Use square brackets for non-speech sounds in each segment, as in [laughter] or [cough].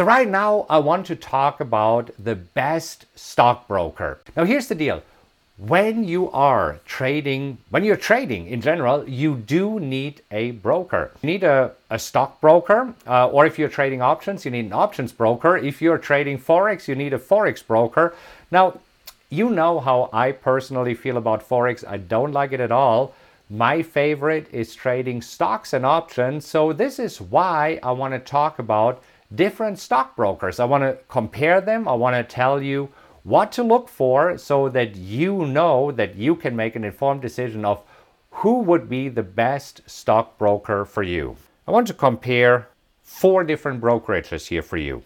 So, right now, I want to talk about the best stockbroker. Now, here's the deal when you are trading, when you're trading in general, you do need a broker. You need a, a stockbroker, uh, or if you're trading options, you need an options broker. If you're trading Forex, you need a Forex broker. Now, you know how I personally feel about Forex. I don't like it at all. My favorite is trading stocks and options. So, this is why I want to talk about different stockbrokers. I want to compare them. I want to tell you what to look for so that you know that you can make an informed decision of who would be the best stockbroker for you. I want to compare four different brokerages here for you.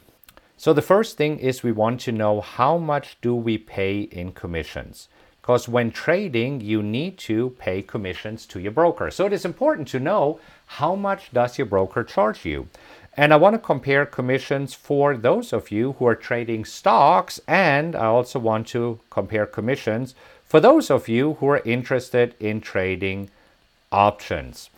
So the first thing is we want to know how much do we pay in commissions? Because when trading, you need to pay commissions to your broker. So it is important to know how much does your broker charge you? And I want to compare commissions for those of you who are trading stocks, and I also want to compare commissions for those of you who are interested in trading options.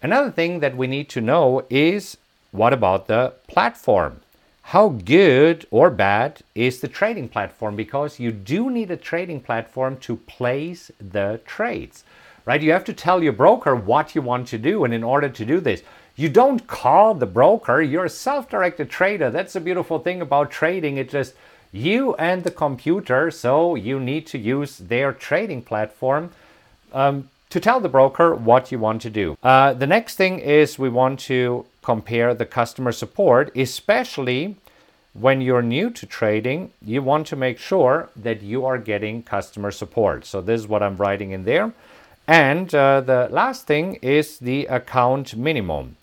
Another thing that we need to know is what about the platform? How good or bad is the trading platform? Because you do need a trading platform to place the trades, right? You have to tell your broker what you want to do, and in order to do this, you don't call the broker, you're a self directed trader. That's the beautiful thing about trading. It's just you and the computer, so you need to use their trading platform um, to tell the broker what you want to do. Uh, the next thing is we want to compare the customer support, especially when you're new to trading, you want to make sure that you are getting customer support. So, this is what I'm writing in there. And uh, the last thing is the account minimum.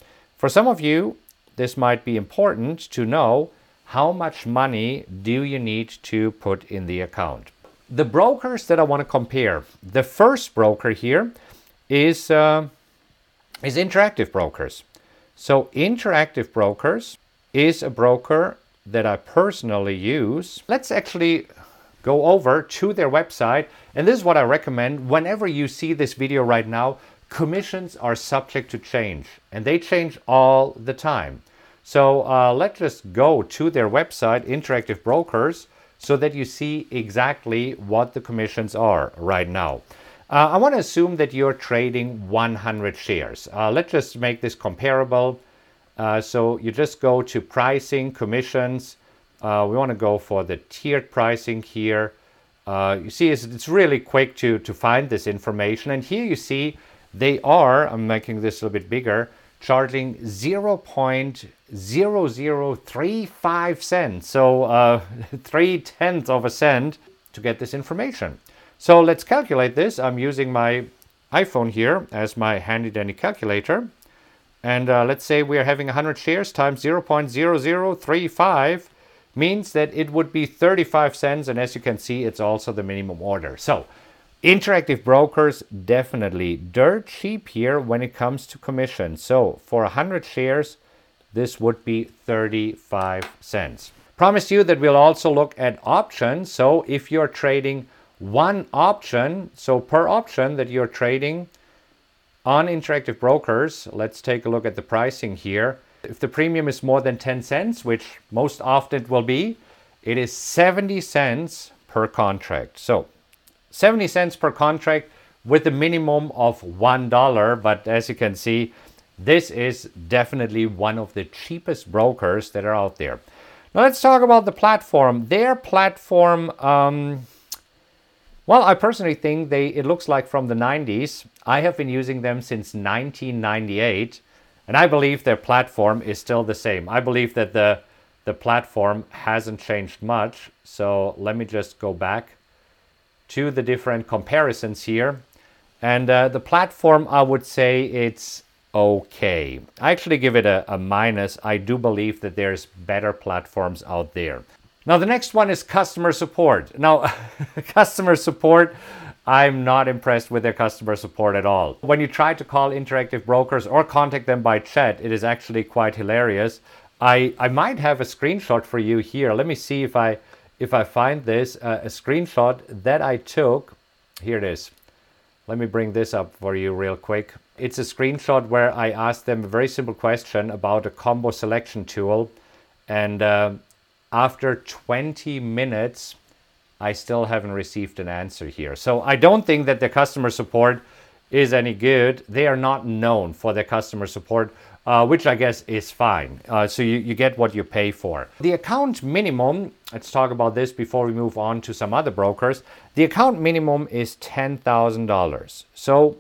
For some of you, this might be important to know how much money do you need to put in the account. The brokers that I want to compare, the first broker here is, uh, is Interactive Brokers. So, Interactive Brokers is a broker that I personally use. Let's actually go over to their website, and this is what I recommend whenever you see this video right now commissions are subject to change and they change all the time. So uh, let's just go to their website, Interactive Brokers, so that you see exactly what the commissions are right now. Uh, I want to assume that you're trading 100 shares. Uh, let's just make this comparable. Uh, so you just go to pricing, commissions. Uh, we want to go for the tiered pricing here. Uh, you see, it's, it's really quick to, to find this information. And here you see they are, I'm making this a little bit bigger, charging 0.0035 cents, so uh, [laughs] three tenths of a cent to get this information. So let's calculate this. I'm using my iPhone here as my handy dandy calculator. And uh, let's say we are having 100 shares times 0.0035 means that it would be 35 cents. And as you can see, it's also the minimum order. So Interactive brokers definitely dirt cheap here when it comes to commission. So for 100 shares, this would be 35 cents. Promise you that we'll also look at options. So if you're trading one option, so per option that you're trading on Interactive Brokers, let's take a look at the pricing here. If the premium is more than 10 cents, which most often it will be, it is 70 cents per contract. So 70 cents per contract with a minimum of $1. But as you can see, this is definitely one of the cheapest brokers that are out there. Now let's talk about the platform. Their platform, um, well, I personally think they it looks like from the 90s. I have been using them since 1998, and I believe their platform is still the same. I believe that the the platform hasn't changed much. So let me just go back to the different comparisons here. And uh, the platform, I would say it's okay. I actually give it a, a minus. I do believe that there's better platforms out there. Now, the next one is customer support. Now, [laughs] customer support, I'm not impressed with their customer support at all. When you try to call interactive brokers or contact them by chat, it is actually quite hilarious. I, I might have a screenshot for you here. Let me see if I if I find this, uh, a screenshot that I took, here it is. Let me bring this up for you real quick. It's a screenshot where I asked them a very simple question about a combo selection tool. And uh, after 20 minutes, I still haven't received an answer here. So I don't think that the customer support is any good. They are not known for their customer support, uh, which I guess is fine. Uh, so you, you get what you pay for. The account minimum, let's talk about this before we move on to some other brokers. The account minimum is $10,000. So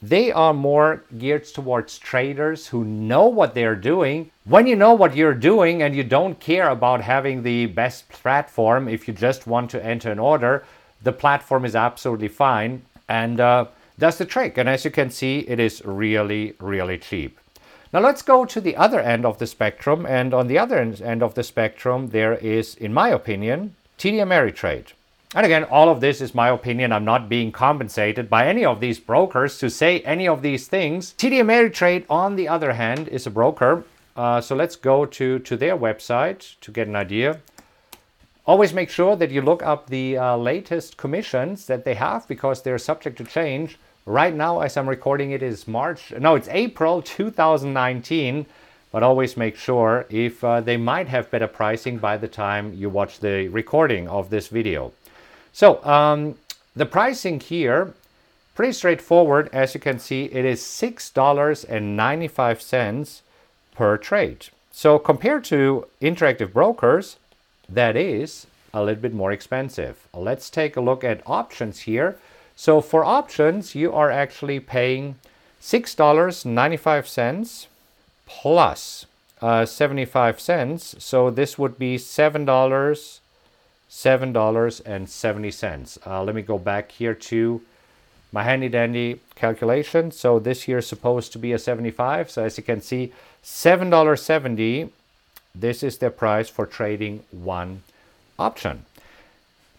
they are more geared towards traders who know what they're doing. When you know what you're doing and you don't care about having the best platform, if you just want to enter an order, the platform is absolutely fine and uh, does the trick. And as you can see, it is really, really cheap. Now let's go to the other end of the spectrum. And on the other end of the spectrum, there is, in my opinion, TD Ameritrade. And again, all of this is my opinion. I'm not being compensated by any of these brokers to say any of these things. TD Ameritrade, on the other hand, is a broker. Uh, so let's go to, to their website to get an idea. Always make sure that you look up the uh, latest commissions that they have because they're subject to change. Right now, as I'm recording it, is March, no, it's April 2019 but always make sure if uh, they might have better pricing by the time you watch the recording of this video. So um, the pricing here, pretty straightforward. As you can see, it is $6.95 per trade. So compared to interactive brokers, that is a little bit more expensive. Let's take a look at options here. So for options, you are actually paying $6.95 plus uh, 75 cents. So this would be $7 $7.70. Uh, let me go back here to my handy dandy calculation. So this here is supposed to be a 75. So as you can see, $7.70. This is the price for trading one option.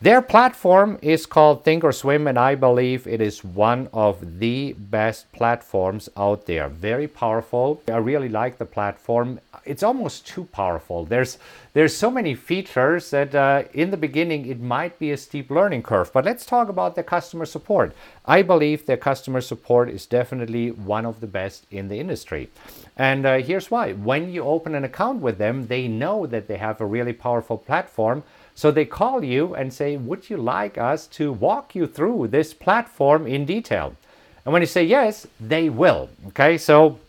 Their platform is called Thinkorswim, and I believe it is one of the best platforms out there. Very powerful. I really like the platform. It's almost too powerful. There's there's so many features that uh, in the beginning it might be a steep learning curve. But let's talk about the customer support. I believe their customer support is definitely one of the best in the industry. And uh, here's why. When you open an account with them, they know that they have a really powerful platform so they call you and say, Would you like us to walk you through this platform in detail? And when you say yes, they will. Okay, so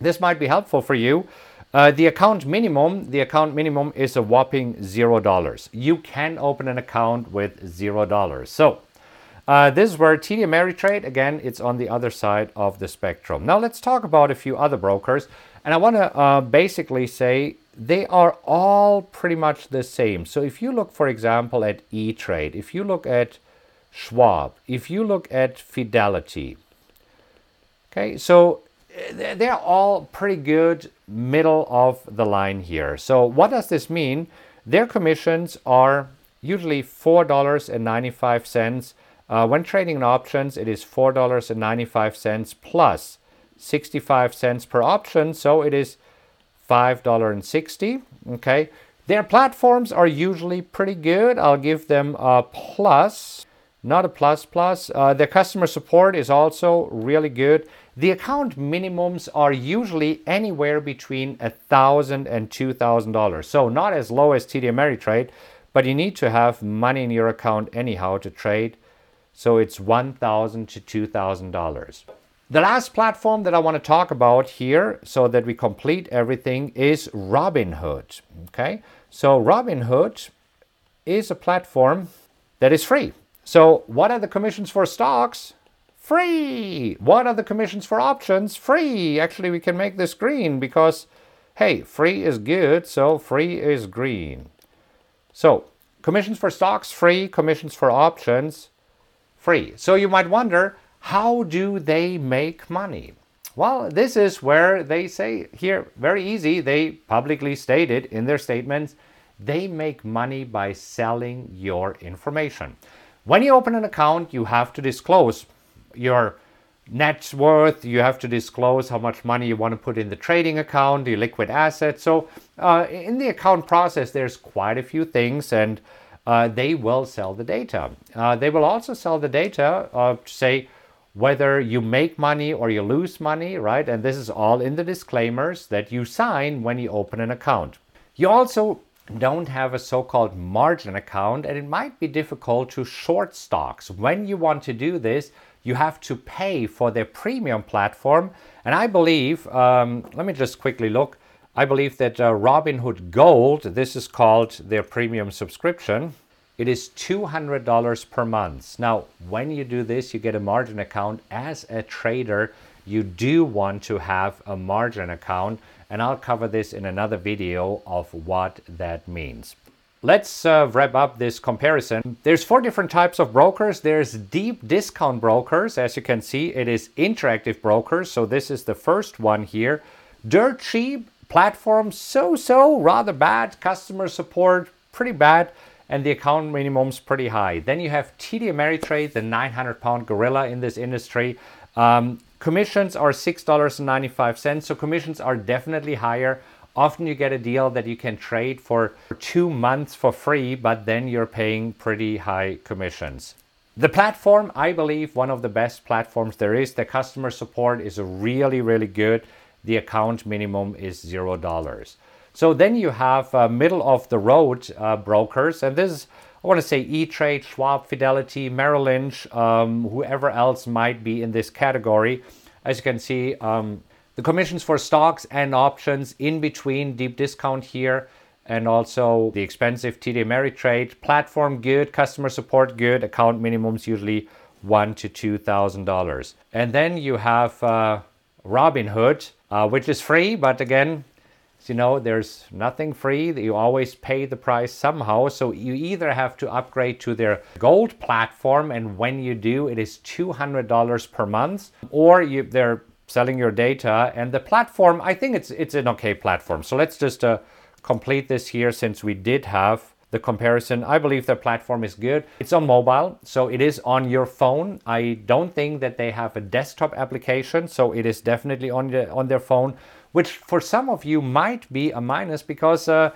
this might be helpful for you. Uh, the account minimum, the account minimum is a whopping zero dollars. You can open an account with zero dollars. So uh, this is where TD Ameritrade, again, it's on the other side of the spectrum. Now let's talk about a few other brokers. And I want to uh, basically say they are all pretty much the same. So if you look, for example, at E-Trade, if you look at Schwab, if you look at Fidelity, okay, so eh, they're all pretty good middle of the line here. So what does this mean? Their commissions are usually $4.95. Uh, when trading in options, it is $4.95 plus 65 cents per option. So it is $5.60. Okay. Their platforms are usually pretty good. I'll give them a plus, not a plus plus. Uh, their customer support is also really good. The account minimums are usually anywhere between $1,000 and $2,000. So not as low as TD Ameritrade, but you need to have money in your account anyhow to trade. So it's 1,000 to $2,000. The last platform that I want to talk about here so that we complete everything is Robinhood. Okay, so Robinhood is a platform that is free. So, what are the commissions for stocks? Free. What are the commissions for options? Free. Actually, we can make this green because, hey, free is good, so free is green. So, commissions for stocks, free. Commissions for options, free. So, you might wonder, how do they make money? Well, this is where they say here, very easy, they publicly stated in their statements, they make money by selling your information. When you open an account, you have to disclose your net worth, you have to disclose how much money you want to put in the trading account, your liquid assets. So, uh, in the account process, there's quite a few things, and uh, they will sell the data. Uh, they will also sell the data uh, say, whether you make money or you lose money, right? And this is all in the disclaimers that you sign when you open an account. You also don't have a so called margin account, and it might be difficult to short stocks. When you want to do this, you have to pay for their premium platform. And I believe, um, let me just quickly look. I believe that uh, Robinhood Gold, this is called their premium subscription, it is $200 per month. Now, when you do this, you get a margin account. As a trader, you do want to have a margin account, and I'll cover this in another video of what that means. Let's uh, wrap up this comparison. There's four different types of brokers. There's deep discount brokers. As you can see, it is interactive brokers. So this is the first one here. Dirt cheap platform, so-so, rather bad. Customer support, pretty bad. And the account minimum's pretty high. Then you have TD Ameritrade, the 900-pound gorilla in this industry. Um, commissions are $6.95, so commissions are definitely higher. Often you get a deal that you can trade for two months for free, but then you're paying pretty high commissions. The platform, I believe, one of the best platforms there is. The customer support is really, really good. The account minimum is zero dollars. So then you have uh, middle of the road uh, brokers, and this is, I want to say E-Trade, Schwab, Fidelity, Merrill Lynch, um, whoever else might be in this category. As you can see, um, the commissions for stocks and options in between, deep discount here, and also the expensive TD Ameritrade platform good, customer support good, account minimums usually one to two thousand dollars. And then you have uh, Robinhood, uh, which is free, but again, you know, there's nothing free. You always pay the price somehow. So you either have to upgrade to their gold platform, and when you do, it is $200 per month, or you, they're selling your data. And the platform, I think it's it's an okay platform. So let's just uh, complete this here since we did have the comparison. I believe the platform is good. It's on mobile, so it is on your phone. I don't think that they have a desktop application, so it is definitely on the, on their phone, which for some of you might be a minus because uh,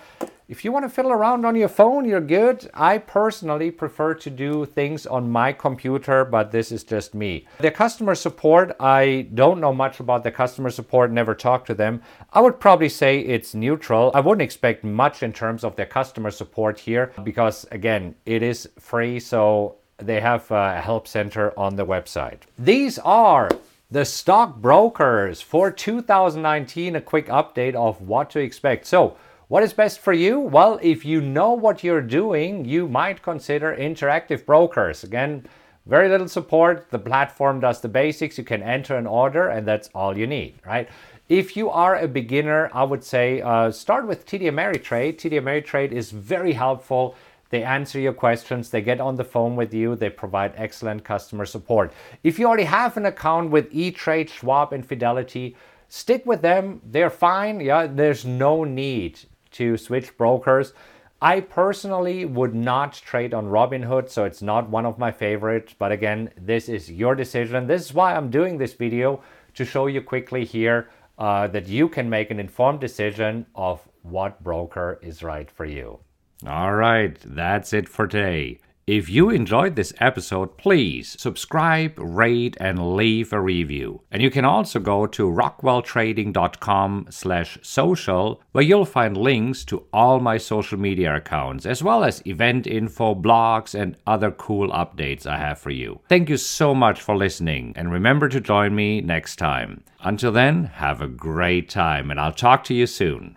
if you want to fiddle around on your phone, you're good. I personally prefer to do things on my computer, but this is just me. The customer support, I don't know much about the customer support, never talked to them. I would probably say it's neutral. I wouldn't expect much in terms of their customer support here because, again, it is free, so they have a help center on the website. These are the stock brokers for 2019, a quick update of what to expect. So, what is best for you? Well, if you know what you're doing, you might consider interactive brokers. Again, very little support. The platform does the basics. You can enter an order, and that's all you need, right? If you are a beginner, I would say uh, start with TD Ameritrade. TD Ameritrade is very helpful. They answer your questions, they get on the phone with you, they provide excellent customer support. If you already have an account with E-Trade, Schwab, and Fidelity, stick with them. They're fine. Yeah, there's no need to switch brokers. I personally would not trade on Robinhood, so it's not one of my favorites. But again, this is your decision. This is why I'm doing this video to show you quickly here uh, that you can make an informed decision of what broker is right for you. All right, that's it for today. If you enjoyed this episode, please subscribe, rate, and leave a review. And you can also go to rockwelltrading.com slash social, where you'll find links to all my social media accounts, as well as event info, blogs, and other cool updates I have for you. Thank you so much for listening, and remember to join me next time. Until then, have a great time, and I'll talk to you soon.